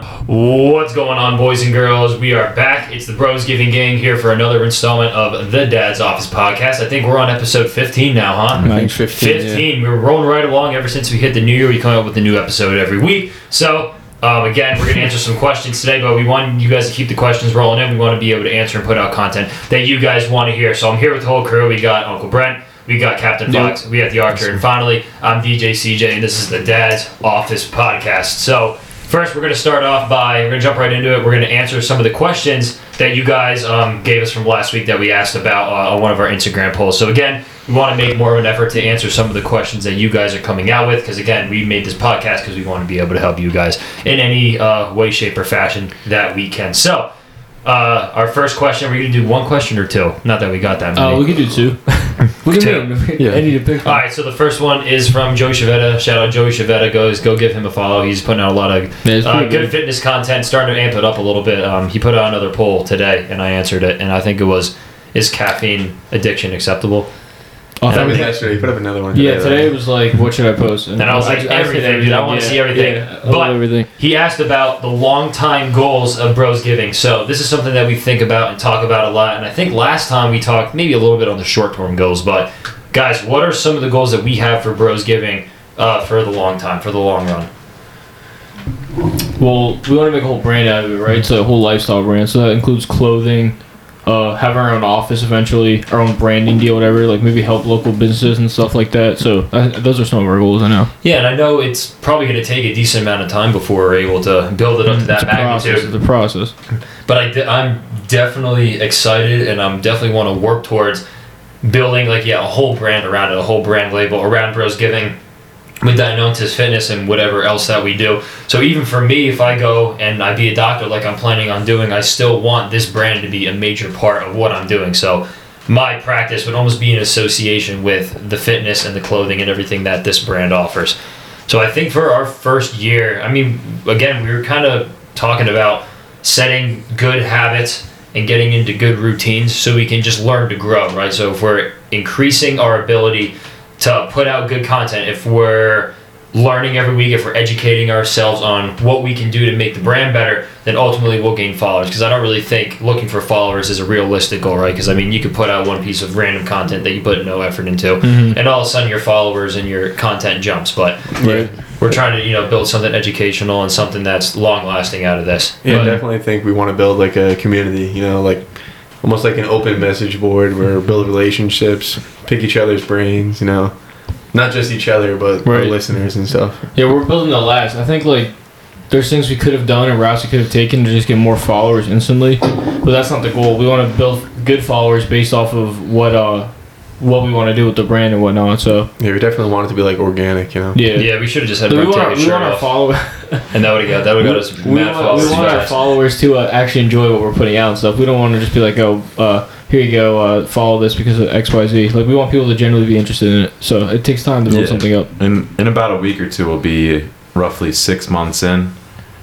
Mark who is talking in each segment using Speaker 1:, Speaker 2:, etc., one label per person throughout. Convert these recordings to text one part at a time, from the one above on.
Speaker 1: What's going on, boys and girls? We are back. It's the Bros Giving Gang here for another installment of the Dad's Office podcast. I think we're on episode 15 now, huh?
Speaker 2: I think 15.
Speaker 1: 15. We were rolling right along ever since we hit the new year. We come up with a new episode every week. So, um, again, we're going to answer some questions today, but we want you guys to keep the questions rolling in. We want to be able to answer and put out content that you guys want to hear. So, I'm here with the whole crew. We got Uncle Brent. We got Captain
Speaker 2: Yep.
Speaker 1: Fox. We got the Archer. And finally, I'm DJ CJ, and this is the Dad's Office podcast. So, First, we're going to start off by we're going to jump right into it. We're going to answer some of the questions that you guys um, gave us from last week that we asked about uh, on one of our Instagram polls. So again, we want to make more of an effort to answer some of the questions that you guys are coming out with because again, we made this podcast because we want to be able to help you guys in any uh, way, shape, or fashion that we can. So. Uh, our first question, we're gonna do one question or two. Not that we got that many.
Speaker 2: Oh, we could do two. we can
Speaker 1: Two.
Speaker 2: make
Speaker 3: Yeah.
Speaker 2: I need to pick
Speaker 1: All
Speaker 2: one.
Speaker 1: right, so the first one is from Joey Shavetta. Shout out Joey Shavetta. Goes go give him a follow. He's putting out a lot of
Speaker 2: Yeah, it's
Speaker 1: uh,
Speaker 2: pretty
Speaker 1: good
Speaker 2: good.
Speaker 1: fitness content. Starting to amp it up a little bit. Um, he put out another poll today, and I answered it. And I think it was, is caffeine addiction acceptable?
Speaker 2: Oh,
Speaker 3: That was
Speaker 1: think-
Speaker 3: yesterday. You put up another one.
Speaker 2: yeah, today it was like, what should I post?
Speaker 1: And I was like,
Speaker 2: said
Speaker 1: everything, dude. I wanna
Speaker 2: yeah,
Speaker 1: see everything.
Speaker 2: Yeah,
Speaker 1: But-
Speaker 2: everything.
Speaker 1: He asked about the long time goals of Bros Giving. So this is something that we think about and talk about a lot. And I think last time we talked maybe a little bit on the short term goals. But guys, what are some of the goals that we have for Bros Giving uh, for the long time, for the long run?
Speaker 2: Well, we want to make a whole brand out of it, right? So a whole lifestyle brand. So that includes clothing, uh, have our own office eventually, our own branding deal, whatever. Like maybe help local businesses and stuff like that. So uh, those are some of our goals. I know.
Speaker 1: Yeah, and I know it's probably going to take a decent amount of time before we're able to build it up to that
Speaker 2: a process.
Speaker 1: magnitude.
Speaker 2: It's a process.
Speaker 1: But I de- I'm definitely excited, and I'm definitely want to work towards building like yeah a whole brand around it, a whole brand label around Bros Giving with Dynontis Fitness and whatever else that we do. So even for me, if I go and I be a doctor like I'm planning on doing, I still want this brand to be a major part of what I'm doing. So my practice would almost be in association with the fitness and the clothing and everything that this brand offers. So I think for our first year, I mean, again, we were kind of talking about setting good habits and getting into good routines so we can just learn to grow, right? So if we're increasing our ability to put out good content, if we're learning every week, if we're educating ourselves on what we can do to make the brand better, then ultimately we'll gain followers. Because I don't really think looking for followers is a realistic goal, right? Because I mean, you could put out one piece of random content that you put no effort into, mm-hmm. and all of a sudden your followers and your content jumps. But
Speaker 2: Right.
Speaker 1: we're trying to, you know, build something educational and something that's long lasting out of this.
Speaker 3: Yeah,
Speaker 1: But-
Speaker 3: definitely think we want to build like a community. You know, like almost like an open message board where we build relationships, pick each other's brains. You know, not just each other, but our
Speaker 2: Right.
Speaker 3: listeners and stuff.
Speaker 2: Yeah, we're building the last. I think like there's things we could have done and routes we could have taken to just get more followers instantly, but that's not the goal. We want to build good followers based off of what uh what we want to do with the brand and whatnot. So
Speaker 3: Yeah, we definitely want it to be like organic. You know.
Speaker 2: yeah,
Speaker 1: Yeah, we should have just had
Speaker 2: we
Speaker 1: Brent
Speaker 2: want
Speaker 1: take
Speaker 2: our,
Speaker 1: his
Speaker 2: we
Speaker 1: shirt
Speaker 2: want our
Speaker 1: off,
Speaker 2: followers.
Speaker 1: and that would have got that would have got us
Speaker 2: we
Speaker 1: mad
Speaker 2: want,
Speaker 1: followers.
Speaker 2: we want our followers to uh, actually enjoy what we're putting out and stuff. We don't want to just be like, oh, uh, here you go, uh, follow this because of X, Y, Z. Like we want people to generally be interested in it. So it takes time to build
Speaker 4: Yeah.
Speaker 2: something up.
Speaker 4: in in about a week or two we'll be roughly six months in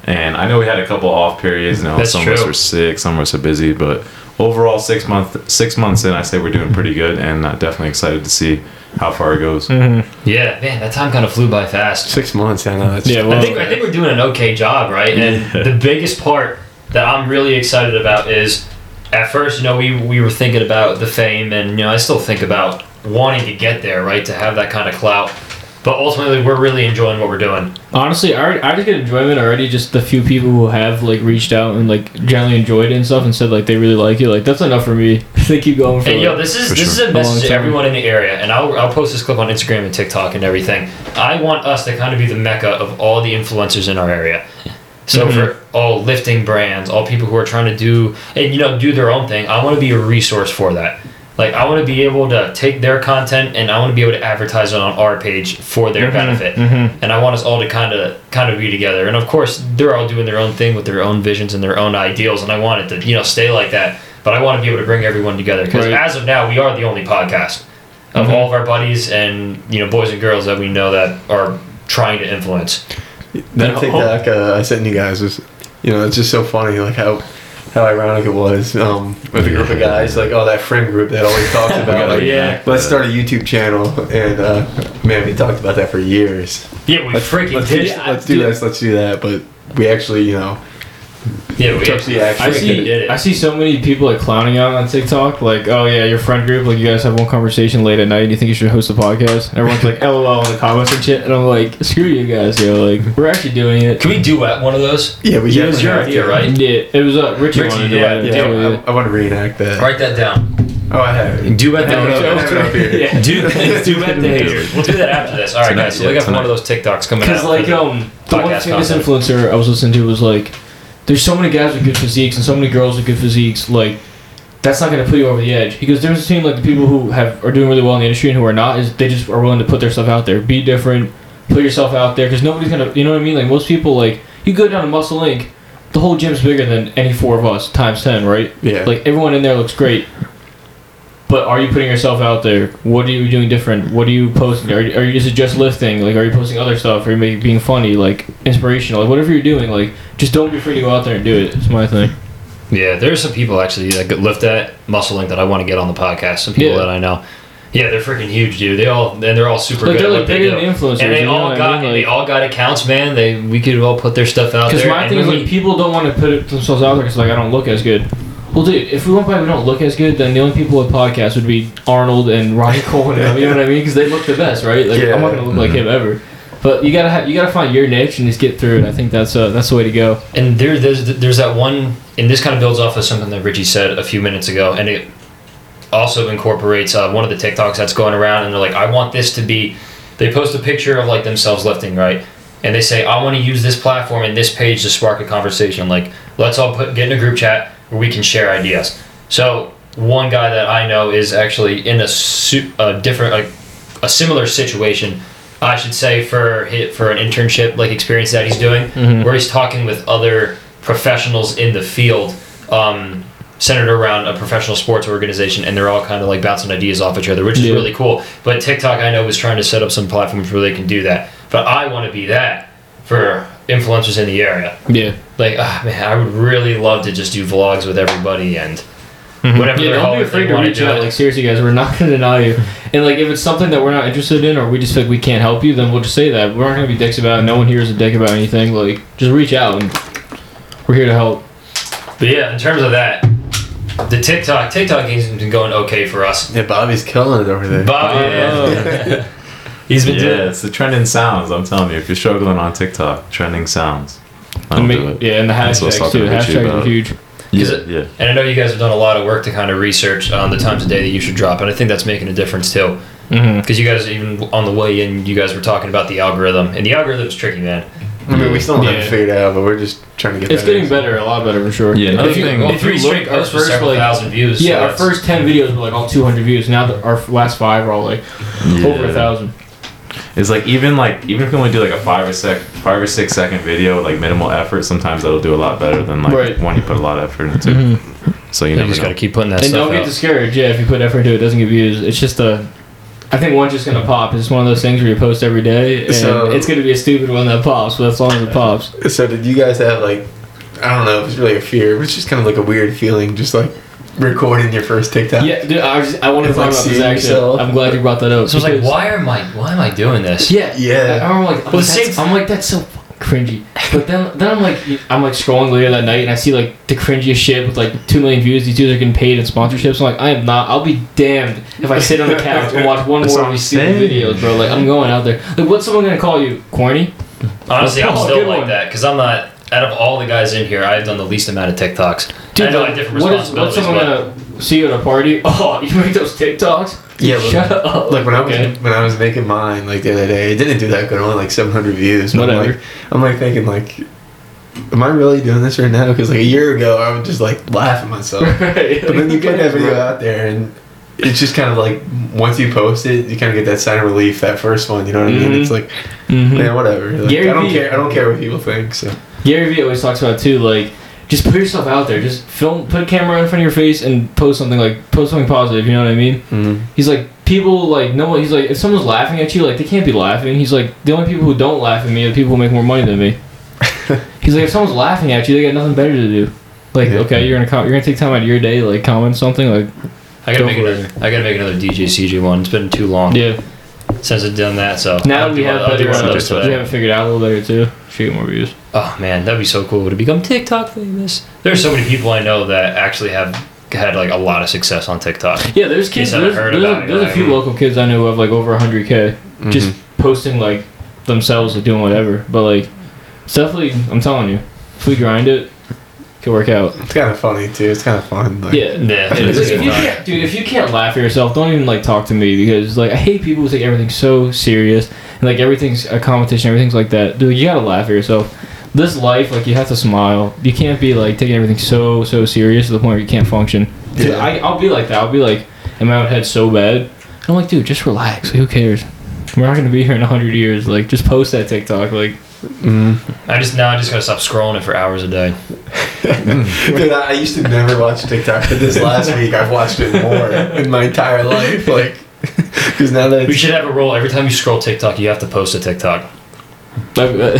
Speaker 4: and i know we had a couple off periods you know
Speaker 1: That's
Speaker 4: some of us
Speaker 1: true.
Speaker 4: were sick some of us are busy but overall six month six months in i say we're doing pretty good and uh, definitely excited to see how far it goes
Speaker 1: Yeah, man, that time kind of flew by fast.
Speaker 3: Six months. I know. That's,
Speaker 2: Yeah, well,
Speaker 1: I think I think we're doing an okay job, right? And the biggest part that I'm really excited about is, at first, you know, we we were thinking about the fame, and you know, I still think about wanting to get there, right, to have that kind of clout. But ultimately, we're really enjoying what we're doing.
Speaker 2: Honestly, I, I just get enjoyment already. Just the few people who have like reached out and like generally enjoyed it and stuff, and said like they really like it. Like that's enough for me. they keep going for.
Speaker 1: And yo, this is this
Speaker 4: sure.
Speaker 1: is a
Speaker 2: A long
Speaker 1: message to everyone in the area, and I'll I'll post this clip on Instagram and TikTok and everything. I want us to kind of be the mecca of all the influencers in our area. So
Speaker 2: Mhm.
Speaker 1: for all lifting brands, all people who are trying to do and you know do their own thing, I want to be a resource for that. Like I want to be able to take their content and I want to be able to advertise it on our page for their
Speaker 2: Mhm,
Speaker 1: benefit.
Speaker 2: mhm.
Speaker 1: And I want us all to kind of kind of be together. And of course, they're all doing their own thing with their own visions and their own ideals. And I want it to you know stay like that. But I want to be able to bring everyone together because
Speaker 2: Right.
Speaker 1: as of now, we are the only podcast of
Speaker 2: Mhm.
Speaker 1: all of our buddies and you know boys and girls that we know that are trying to influence.
Speaker 3: That
Speaker 1: And-
Speaker 3: TikTok uh, I sent you guys was, you know, it's just so funny, like how how ironic it was um, with a group of guys, like oh that friend group that always talks about, like,
Speaker 2: yeah.
Speaker 3: let's start a YouTube channel, and uh, man, we talked about that for years.
Speaker 1: Yeah, we
Speaker 3: Let's,
Speaker 1: freaking
Speaker 3: let's,
Speaker 1: did.
Speaker 3: let's do this, let's do that, but we actually, you know,
Speaker 1: Yeah, we
Speaker 3: took the action.
Speaker 2: I see.
Speaker 1: did it.
Speaker 2: I see so many people like clowning out on TikTok. Like, oh yeah, your friend group. Like, you guys have one conversation late at night. and You think you should host a podcast? And everyone's like, LOL in the comments and shit. And I'm like, screw you guys, yo. Like, we're actually doing it.
Speaker 1: Can we duet one of those?
Speaker 3: yeah, we
Speaker 1: Yeah, it was your
Speaker 3: have
Speaker 1: idea, right?
Speaker 2: Yeah, it was uh, Richie,
Speaker 1: Richie,
Speaker 2: wanted to
Speaker 1: yeah,
Speaker 2: do it.
Speaker 3: Yeah,
Speaker 2: so,
Speaker 3: I, I want to reenact that.
Speaker 1: Write that down.
Speaker 3: Oh, I have it.
Speaker 1: Duet the
Speaker 3: I have it up- I have it up here.
Speaker 2: Yeah.
Speaker 1: Do duet the haters. We'll do that after this. All right,
Speaker 4: Tonight,
Speaker 1: guys. So
Speaker 4: yeah,
Speaker 1: we got
Speaker 4: tonight.
Speaker 1: one of those TikToks coming out.
Speaker 2: Because like
Speaker 1: the
Speaker 2: um, the one famous
Speaker 1: content.
Speaker 2: influencer I was listening to was like, there's so many guys with good physiques and so many girls with good physiques. Like, that's not gonna put you over the edge. Because there's a team like the people who have are doing really well in the industry and who are not is they just are willing to put their stuff out there, be different, put yourself out there. Because nobody's gonna, you know what I mean? Like most people, like you go down to Muscle Inc. The whole gym's bigger than any four of us times ten, right?
Speaker 3: Yeah.
Speaker 2: Like everyone in there looks great. But are you putting yourself out there? What are you doing different? What are you posting? Are, you- are you, it just lifting? Like, are you posting other stuff? Are you making, being funny, like inspirational? Like, whatever you're doing, like, just don't be afraid to go out there and do it. It's my thing.
Speaker 1: Yeah, there's some people actually that could lift that muscle link that I want to get on the podcast. Some people
Speaker 2: Yeah.
Speaker 1: that I know. Yeah, they're freaking huge, dude. They all and they're all super
Speaker 2: Like,
Speaker 1: good
Speaker 2: they're like
Speaker 1: they
Speaker 2: bigger influencers.
Speaker 1: and they all got
Speaker 2: I mean?
Speaker 1: they all got accounts, man. They we could all put their stuff out
Speaker 2: Because my thing is like people don't want to put themselves out there because like I don't look as good. Well, dude, if we went by we don't look as good, then the only people with podcasts would be Arnold and Ronnie Coleman. you know what I mean? Because they look the best, right? Like I'm not gonna look like him ever. But you gotta have, you gotta find your niche and just get through it. I think that's uh, that's the way to go.
Speaker 1: and there there's there's that one and this kind of builds off of something that Richie said a few minutes ago, and it also incorporates uh, one of the TikToks that's going around, and they're like, I want this to be. They post a picture of like themselves lifting, right? And they say, I want to use this platform and this page to spark a conversation. Like, let's all put get in a group chat where we can share ideas. So one guy that I know is actually in a, su- a different, like, a similar situation. I should say for for an internship like experience that he's doing,
Speaker 2: Mhm.
Speaker 1: where he's talking with other professionals in the field, um, centered around a professional sports organization, and they're all kind of like bouncing ideas off each other, which is
Speaker 2: Yeah.
Speaker 1: really cool. But TikTok, I know, was trying to set up some platforms where they can do that. But I want to be that for influencers in the area.
Speaker 2: Yeah.
Speaker 1: Like, ah, man, I would really love to just do vlogs with everybody and whatever
Speaker 2: Yeah,
Speaker 1: they're
Speaker 2: don't
Speaker 1: called,
Speaker 2: be
Speaker 1: if they
Speaker 2: afraid to reach out.
Speaker 1: it.
Speaker 2: Like seriously, guys, we're not gonna deny you. And like, if it's something that we're not interested in, or we just feel like we can't help you, then we'll just say that. We're not gonna be dicks about it. No one here is a dick about anything. Like, just reach out, and we're here to help.
Speaker 1: But yeah, in terms of that, the TikTok TikTok game's been going okay for us.
Speaker 3: Yeah, Bobby's killing it over there.
Speaker 1: Bobby,
Speaker 2: Oh.
Speaker 1: he's been
Speaker 4: Yeah,
Speaker 1: doing.
Speaker 4: it's the trending sounds. I'm telling you, if you're struggling on TikTok, trending sounds. I
Speaker 2: And
Speaker 4: don't
Speaker 2: make-
Speaker 4: it.
Speaker 2: yeah, and the
Speaker 4: That's what
Speaker 2: hashtags too.
Speaker 4: to
Speaker 2: Hashtags are huge.
Speaker 4: Yeah,
Speaker 1: it-
Speaker 4: yeah.
Speaker 1: And I know you guys have done a lot of work to kind of research on the times of day that you should drop, and I think that's making a difference too.
Speaker 2: Mm-hmm.
Speaker 1: Because you guys even on the way in, you guys were talking about the algorithm, and the algorithm's tricky, man.
Speaker 3: I mean, we still don't have
Speaker 2: Yeah.
Speaker 3: it figured out, but we're just trying to get.
Speaker 2: It's
Speaker 3: that
Speaker 2: getting
Speaker 3: in.
Speaker 2: better, a lot better for sure.
Speaker 4: Yeah, another
Speaker 2: if you,
Speaker 4: thing-
Speaker 1: Well,
Speaker 2: if
Speaker 1: three
Speaker 2: you
Speaker 1: straight
Speaker 2: look, our first
Speaker 1: several
Speaker 2: like
Speaker 1: thousand views.
Speaker 2: yeah,
Speaker 1: so
Speaker 2: our first ten videos were like all 200 views. Now that our last five are all like over a thousand.
Speaker 4: It's like even like even if you only do like a five or sec five or six second video with like minimal effort, sometimes that'll do a lot better than like
Speaker 2: Right.
Speaker 4: one you put a lot of effort into.
Speaker 2: Mm-hmm.
Speaker 4: So you
Speaker 1: You
Speaker 4: never
Speaker 1: just
Speaker 4: know.
Speaker 1: got to keep putting that
Speaker 2: And
Speaker 1: stuff
Speaker 2: don't get
Speaker 1: out.
Speaker 2: discouraged. Yeah, if you put effort into it, it doesn't get views. It's just a. I think one's just gonna pop. It's one of those things where you post every day, and
Speaker 3: So-
Speaker 2: it's gonna be a stupid one that pops. But as long as it pops,
Speaker 3: So did you guys have like, I don't know if it's really a fear, but it's just kind of like a weird feeling, just like recording your first TikTok.
Speaker 2: yeah, dude. I, was, I wanted to
Speaker 3: It's
Speaker 2: talk
Speaker 3: like
Speaker 2: about this actually.
Speaker 3: yourself.
Speaker 2: I'm glad you brought that up.
Speaker 1: So I was like, why am I? Why am I doing this?
Speaker 2: Yeah,
Speaker 3: Yeah.
Speaker 2: I, I'm like,
Speaker 1: Well,
Speaker 2: well,
Speaker 1: the same-
Speaker 2: I'm like, that's so cringy. But then, then I'm like, I'm like scrolling later that night, and I see like the cringiest shit with like two million views. These dudes are getting paid in sponsorships. I'm like, I am not. I'll be damned if I sit on the couch and watch one
Speaker 4: That's
Speaker 2: more of these stupid videos, bro. Like, I'm going out there. Like, what's someone gonna call you? Corny?
Speaker 1: Honestly, I'm still like
Speaker 2: one.
Speaker 1: that because I'm not. Out of all the guys in here, I've done the least amount of TikToks. I know I have different
Speaker 2: what is, what's
Speaker 1: responsibilities,
Speaker 2: someone
Speaker 1: but
Speaker 2: gonna see you at a party? Oh, you make those TikToks?
Speaker 3: Yeah, but-
Speaker 2: shut up.
Speaker 3: Like when I
Speaker 2: Okay.
Speaker 3: was when I was making mine like the other day, it didn't do that good. Only like 700 views. But I'm
Speaker 2: Whatever.
Speaker 3: like, I'm like thinking like, am I really doing this right now? Because like a year ago, I would just like laugh at myself.
Speaker 2: Right.
Speaker 3: But then you put that video out there, and it's just kind of like once you post it, you kind of get that sign of relief. That first one, you know what I mean? It's like,
Speaker 2: Mhm.
Speaker 3: man, whatever. Like, I don't
Speaker 2: Vee-
Speaker 3: care. I don't care what people think. So
Speaker 2: Gary Vee always talks about too, like just put yourself out there. Just film, put a camera in front of your face, and post something like post something positive. You know what I mean?
Speaker 3: mm.
Speaker 2: He's like people like no one. He's like if someone's laughing at you, like they can't be laughing. He's like the only people who don't laugh at me are the people who make more money than me. He's like if someone's laughing at you, they got nothing better to do. Like
Speaker 3: Yeah.
Speaker 2: okay, you're gonna com- you're gonna take time out of your day, like comment something, like
Speaker 1: I gotta
Speaker 2: Go
Speaker 1: make another. I gotta make another DJ CJ one. It's been too long
Speaker 2: yeah.
Speaker 1: since I've done that. So
Speaker 2: Now
Speaker 1: I'll
Speaker 2: we
Speaker 1: do
Speaker 2: have
Speaker 1: one- I'll do
Speaker 2: better.
Speaker 1: one of those
Speaker 2: we
Speaker 1: today.
Speaker 2: have it figured out a little better too. Should get more views.
Speaker 1: Oh man, that'd be so cool to become TikTok famous. There's so many people I know that actually have had like a lot of success on TikTok.
Speaker 2: Yeah, there's kids.
Speaker 1: haven't
Speaker 2: There's,
Speaker 1: heard
Speaker 2: there's,
Speaker 1: about
Speaker 2: a,
Speaker 1: it,
Speaker 2: there's a
Speaker 1: like-
Speaker 2: few hmm. local kids I know who have like over 100k mm-hmm. just posting like themselves like doing whatever. But like, it's definitely, I'm telling you, if we grind it could work out.
Speaker 3: It's kind of funny too. It's kind of fun. Like,
Speaker 2: Yeah.
Speaker 1: Yeah, it is
Speaker 2: if you can't, dude, if you can't laugh at yourself, don't even like talk to me because like I hate people who take everything so serious and like everything's a competition, everything's like that. Dude, you gotta laugh at yourself. This life, like you have to smile. You can't be like taking everything so so serious to the point where you can't function. 'Cause
Speaker 3: Yeah.
Speaker 2: I, I'll be like that. I'll be like in my own head so bad. And I'm like, dude, just relax. Who cares? We're not gonna be here in hundred years. Like, just post that TikTok. Like,
Speaker 3: Mm.
Speaker 1: I just now I just gotta stop scrolling it for hours a day.
Speaker 3: Dude, I I used to never watch TikTok, but this last week I've watched it more in my entire life. Like, because now that
Speaker 1: We should have a rule. Every time you scroll TikTok, you have to post a TikTok.
Speaker 2: I,
Speaker 3: I, I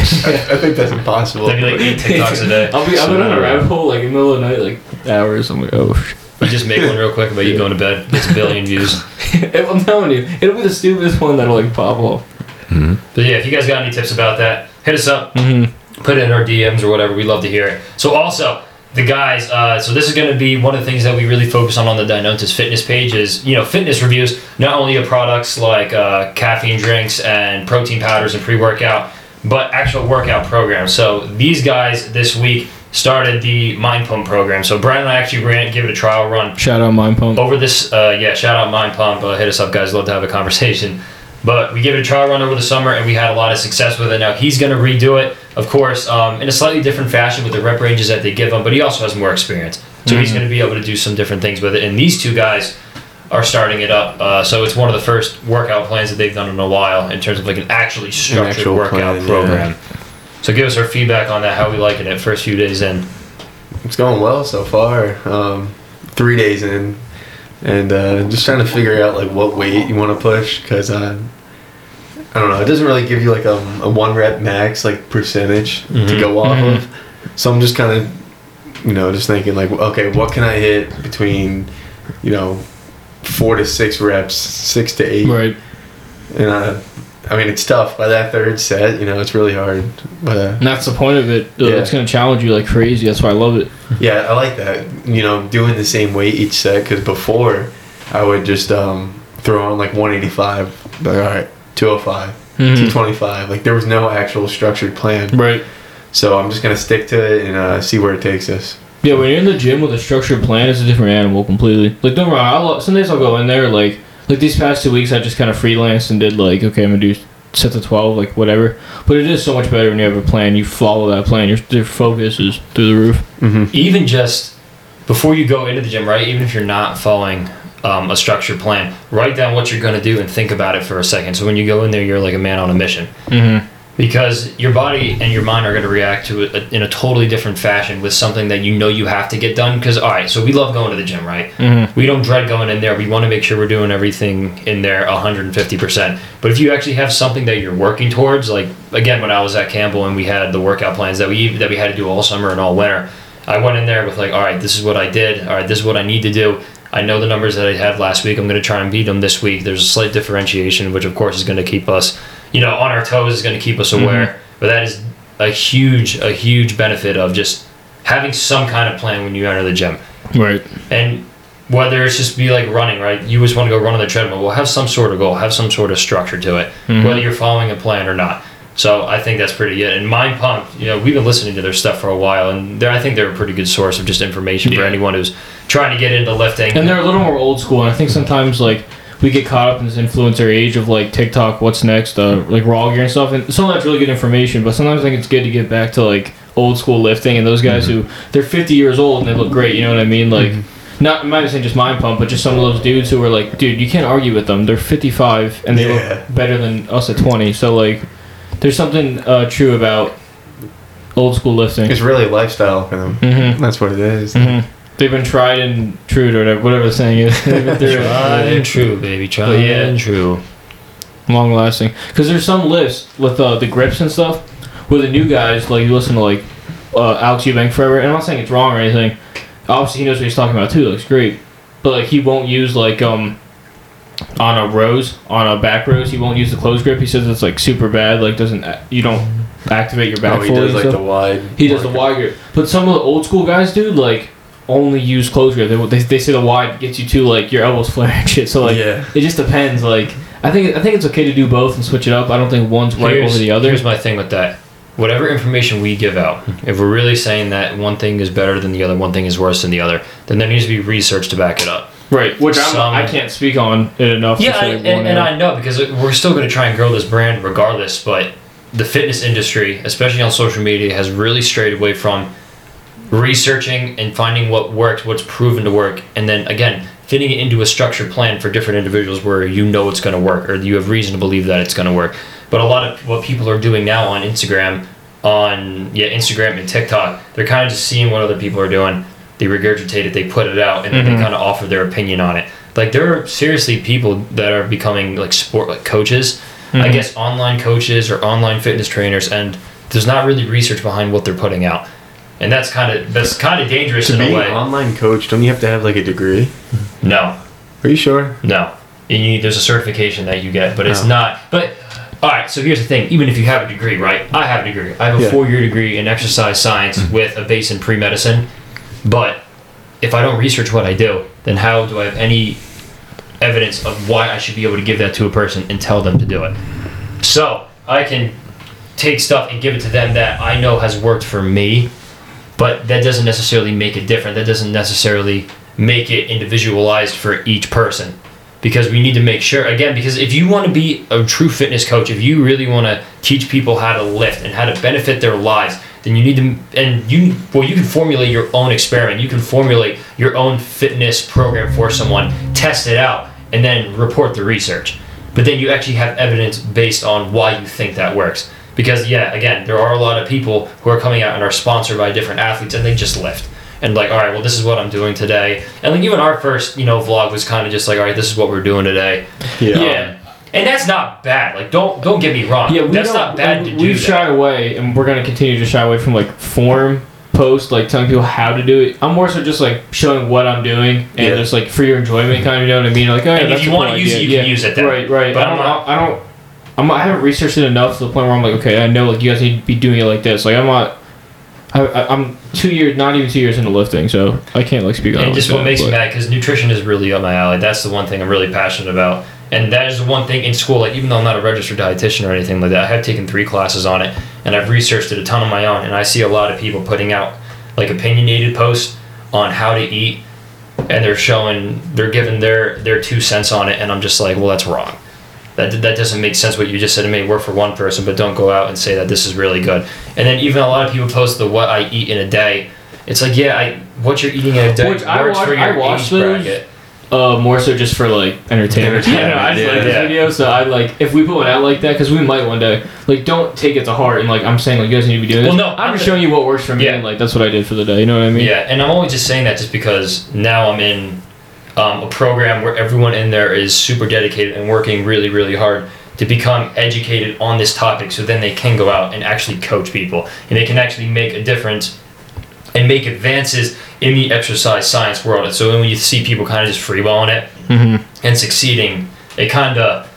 Speaker 3: think that's impossible.
Speaker 1: That'd be like eight TikToks a day.
Speaker 2: I'll be I'll be on a rabbit hole like in the middle of the night, like hours. I'm like, oh. sh-
Speaker 1: You just make one real quick about you going to bed. Gets a billion views.
Speaker 2: I'm telling you, it'll be the stupidest one that'll like pop off.
Speaker 1: But yeah, if you guys got any tips about that, hit us up.
Speaker 2: Mm-hmm.
Speaker 1: Put it in our DMs or whatever. We'd love to hear it. So also, the guys. Uh, so this is going to be one of the things that we really focus on on the Dinotis Fitness page is you know fitness reviews, not only of products like uh, caffeine drinks and protein powders and pre-workout, but actual workout programs. So these guys this week started the Mind Pump program. So Brian and I actually ran, give it a trial run
Speaker 2: Shout out Mind Pump.
Speaker 1: over this uh, yeah shout out mind pump uh, hit us up guys love to have a conversation but we gave it a trial run over the summer and we had a lot of success with it. Now he's going to redo it of course um, in a slightly different fashion with the rep ranges that they give him but he also has more experience. So he's going to be able to do some different things with it. And these two guys are starting it up uh, so it's one of the first workout plans that they've done in a while in terms of like an actually structured
Speaker 3: actual
Speaker 1: workout
Speaker 3: plan, yeah.
Speaker 1: program. So give us our feedback on that how we liking it first few days in.
Speaker 3: It's going well so far. Um, three days in, and uh, just trying to figure out like what weight you want to push because uh, I don't know. It doesn't really give you like a, a one rep max like percentage to
Speaker 1: Mhm.
Speaker 3: go off
Speaker 2: Mhm.
Speaker 3: of. So I'm just kind of, you know, just thinking like, okay, what can I hit between, you know, four to six reps, six to eight,
Speaker 2: Right.
Speaker 3: and uh, I mean it's tough by that third set. You know, it's really hard, but. Uh,
Speaker 2: And that's the point of it.
Speaker 3: Yeah.
Speaker 2: It's gonna challenge you like crazy. That's why I love it.
Speaker 3: Yeah, I like that. You know, doing the same weight each set because before I would just um, throw on like 185, like all right, 205,
Speaker 2: Mhm.
Speaker 3: 225. Like there was no actual structured plan.
Speaker 2: Right.
Speaker 3: So I'm just gonna stick to it and uh, see where it takes us.
Speaker 2: Yeah, when you're in the gym with a structured plan, it's a different animal completely. Like, don't worry. I'll, some days I'll go in there like like these past two weeks I just kind of freelanced and did like okay I'm gonna do set to twelve like whatever. But it is so much better when you have a plan. You follow that plan. Your your focus is through the roof.
Speaker 3: Mm-hmm.
Speaker 1: even just before you go into the gym, right? Even if you're not following um, a structured plan, write down what you're going to do and think about it for a second. So when you go in there, you're like a man on a mission
Speaker 2: Mm-hmm.
Speaker 1: because your body and your mind are going to react to it in a totally different fashion with something that you know you have to get done. Because all right, so we love going to the gym, right?
Speaker 2: Mm-hmm.
Speaker 1: We don't dread going in there. We want to make sure we're doing everything in there 150%. But if you actually have something that you're working towards, like again when I was at Campbell and we had the workout plans that we that we had to do all summer and all winter, I went in there with like, all right, this is what I did. All right, this is what I need to do. I know the numbers that I had last week. I'm going to try and beat them this week. There's a slight differentiation, which of course is going to keep us, you know, on our toes. Is going to keep us aware. But that is a huge, a huge benefit of just having some kind of plan when you enter the gym.
Speaker 2: Right.
Speaker 1: And whether it's just be like running, right? You just want to go run on the treadmill. Well, have some sort of goal, have some sort of structure to it,
Speaker 2: Mhm.
Speaker 1: whether you're following a plan or not. So I think that's pretty good. And Mind Pump, you know, we've been listening to their stuff for a while, and they're, I think they're a pretty good source of just information for anyone who's trying to get into lifting.
Speaker 2: And they're a little more old school. And I think sometimes like we get caught up in this influencer age of like TikTok, what's next, uh, like raw gear and stuff. And some of that's really good information, but sometimes I think it's good to get back to like old school lifting and those guys who they're 50 years old and they look great. You know what I mean? Like. Not, I'm not even saying just mind pump, but just some of those dudes who are like, dude, you can't argue with them. They're 55 and they
Speaker 3: Yeah.
Speaker 2: look better than us at 20. So like, there's something uh, true about old school lifting.
Speaker 3: It's really a lifestyle for them.
Speaker 2: Mm-hmm.
Speaker 3: That's what it is.
Speaker 2: Mm-hmm. They've been tried and true or whatever, whatever the saying is. They've been through.
Speaker 1: Tried and true, baby. Tried
Speaker 2: But yeah.
Speaker 1: and true.
Speaker 2: long lasting. Because there's some lifts with uh, the grips and stuff where the new guys like you listen to like uh, Alex Eubank forever, and I'm not saying it's wrong or anything. Obviously, he knows what he's talking about too. It looks great, but like he won't use like um on a rose on a back rows He won't use the closed grip. He says it's like super bad. Like doesn't uh, you don't activate your back
Speaker 3: Oh, he does like
Speaker 2: stuff.
Speaker 3: the wide.
Speaker 2: He does the wide grip. But some of the old school guys, dude, like only use close grip. They, they, they say the wide gets you to like your elbows flare and shit. So like
Speaker 3: yeah.
Speaker 2: it just depends. Like I think I think it's okay to do both and switch it up. I don't think one's right
Speaker 1: Here's-
Speaker 2: over the other.
Speaker 1: Here's my thing with that. Whatever information we give out, mm-hmm. if we're really saying that one thing is better than the other, one thing is worse than the other, then there needs to be research to back it up.
Speaker 2: Right, which
Speaker 1: Some-
Speaker 2: I can't speak on it enough.
Speaker 1: Yeah, I, and, and. I know because we're still going to try and grow this brand regardless. But the fitness industry, especially on social media, has really strayed away from researching and finding what works, what's proven to work, and then again fitting it into a structured plan for different individuals where you know it's going to work or you have reason to believe that it's going to work. But a lot of what people are doing now on Instagram, on yeah Instagram and TikTok, they're kind of just seeing what other people are doing. They regurgitate it, they put it out, and then
Speaker 2: Mhm.
Speaker 1: they kind of offer their opinion on it. Like there are seriously people that are becoming like sport like coaches, I
Speaker 2: Mhm.
Speaker 1: guess online coaches or online fitness trainers, and there's not really research behind what they're putting out, and that's kind of that's kind of dangerous
Speaker 3: To
Speaker 1: in
Speaker 3: be
Speaker 1: a
Speaker 3: an
Speaker 1: way.
Speaker 3: online coach, don't you have to have like a degree?
Speaker 1: No,
Speaker 3: Are you sure?
Speaker 1: no, you there's a certification that you get, but it's
Speaker 3: Oh.
Speaker 1: not. But all right, so here's the thing: even if you have a degree, right? I have a degree. I have a
Speaker 3: Yeah.
Speaker 1: four-year degree in exercise science with a base in pre-medicine, but if I don't research what I do, then how do I have any evidence of why I should be able to give that to a person and tell them to do it? So I can take stuff and give it to them that I know has worked for me, but that doesn't necessarily make it different. That doesn't necessarily make it individualized for each person. Because we need to make sure, again, because if you want to be a true fitness coach, if you really want to teach people how to lift and how to benefit their lives, then you need to, and you, well, you can formulate your own experiment. You can formulate your own fitness program for someone, test it out, and then report the research. But then you actually have evidence based on why you think that works. Because, yeah, again, there are a lot of people who are coming out and are sponsored by different athletes and they just lift. And, like, all right, well, this is what I'm doing today. And, like, even our first, you know, vlog was kind of just like, all right, this is what we're doing today.
Speaker 2: yeah.
Speaker 1: And that's not bad. Like, don't don't get me wrong.
Speaker 2: Yeah, we
Speaker 1: that's
Speaker 2: don't-
Speaker 1: bad
Speaker 2: we-
Speaker 1: to do.
Speaker 2: We've
Speaker 1: that.
Speaker 2: away, and we're gonna continue to shy away from like form post, like telling people how to do it. I'm more so just like showing what I'm doing, and
Speaker 3: Yeah.
Speaker 2: just like for your enjoyment, kind of. You know what I mean? Like, oh, yeah,
Speaker 1: And if you wanna
Speaker 2: cool
Speaker 1: use it,
Speaker 2: idea.
Speaker 1: you can use it then.
Speaker 2: Right, right.
Speaker 1: But
Speaker 2: I
Speaker 1: I'm
Speaker 2: don't.
Speaker 1: not-
Speaker 2: I don't. I'm, I haven't researched it enough to the point where I'm like, okay, I know like you guys need to be doing it like this. Like I'm not. I, I, I'm two years, not even two years into lifting, so I can't like speak on it.
Speaker 1: And
Speaker 2: like
Speaker 1: just what
Speaker 2: that,
Speaker 1: makes me mad because nutrition is really up my alley. That's the one thing I'm really passionate about. And that is the one thing in school, like even though I'm not a registered dietitian or anything like that, I have taken three classes on it and I've researched it a ton on my own. And I see a lot of people putting out like opinionated posts on how to eat and they're showing, they're giving their, their two cents on it. And I'm just like, well, that's wrong. That, that doesn't make sense what you just said. It may work for one person, but don't go out and say that this is really good. And then even a lot of people post the what I eat in a day. It's like, yeah, I what you're eating in a day
Speaker 2: Which I
Speaker 1: works
Speaker 2: watch-
Speaker 1: for your
Speaker 2: I watch
Speaker 1: age
Speaker 2: those.
Speaker 1: bracket.
Speaker 2: Uh, more so just for like entertainment.
Speaker 3: Entertainment,
Speaker 2: Yeah, no, I just like this
Speaker 1: Yeah.
Speaker 2: video, so I like if we put one out like that because we might one day. Like, don't take it to heart and like I'm saying like you guys need to be doing this.
Speaker 1: Well, no,
Speaker 2: I'm
Speaker 1: I'm
Speaker 2: just showing you what works for me
Speaker 1: Yeah.
Speaker 2: and like that's what I did for the day. You know what I mean?
Speaker 1: Yeah, and I'm only just saying that just because now I'm in um, a program where everyone in there is super dedicated and working really, really hard to become educated on this topic so then they can go out and actually coach people and they can actually make a difference and make advances in the exercise science world. And so when you see people kind of just freeballing it
Speaker 2: Mm-hmm.
Speaker 1: and succeeding, it kind of,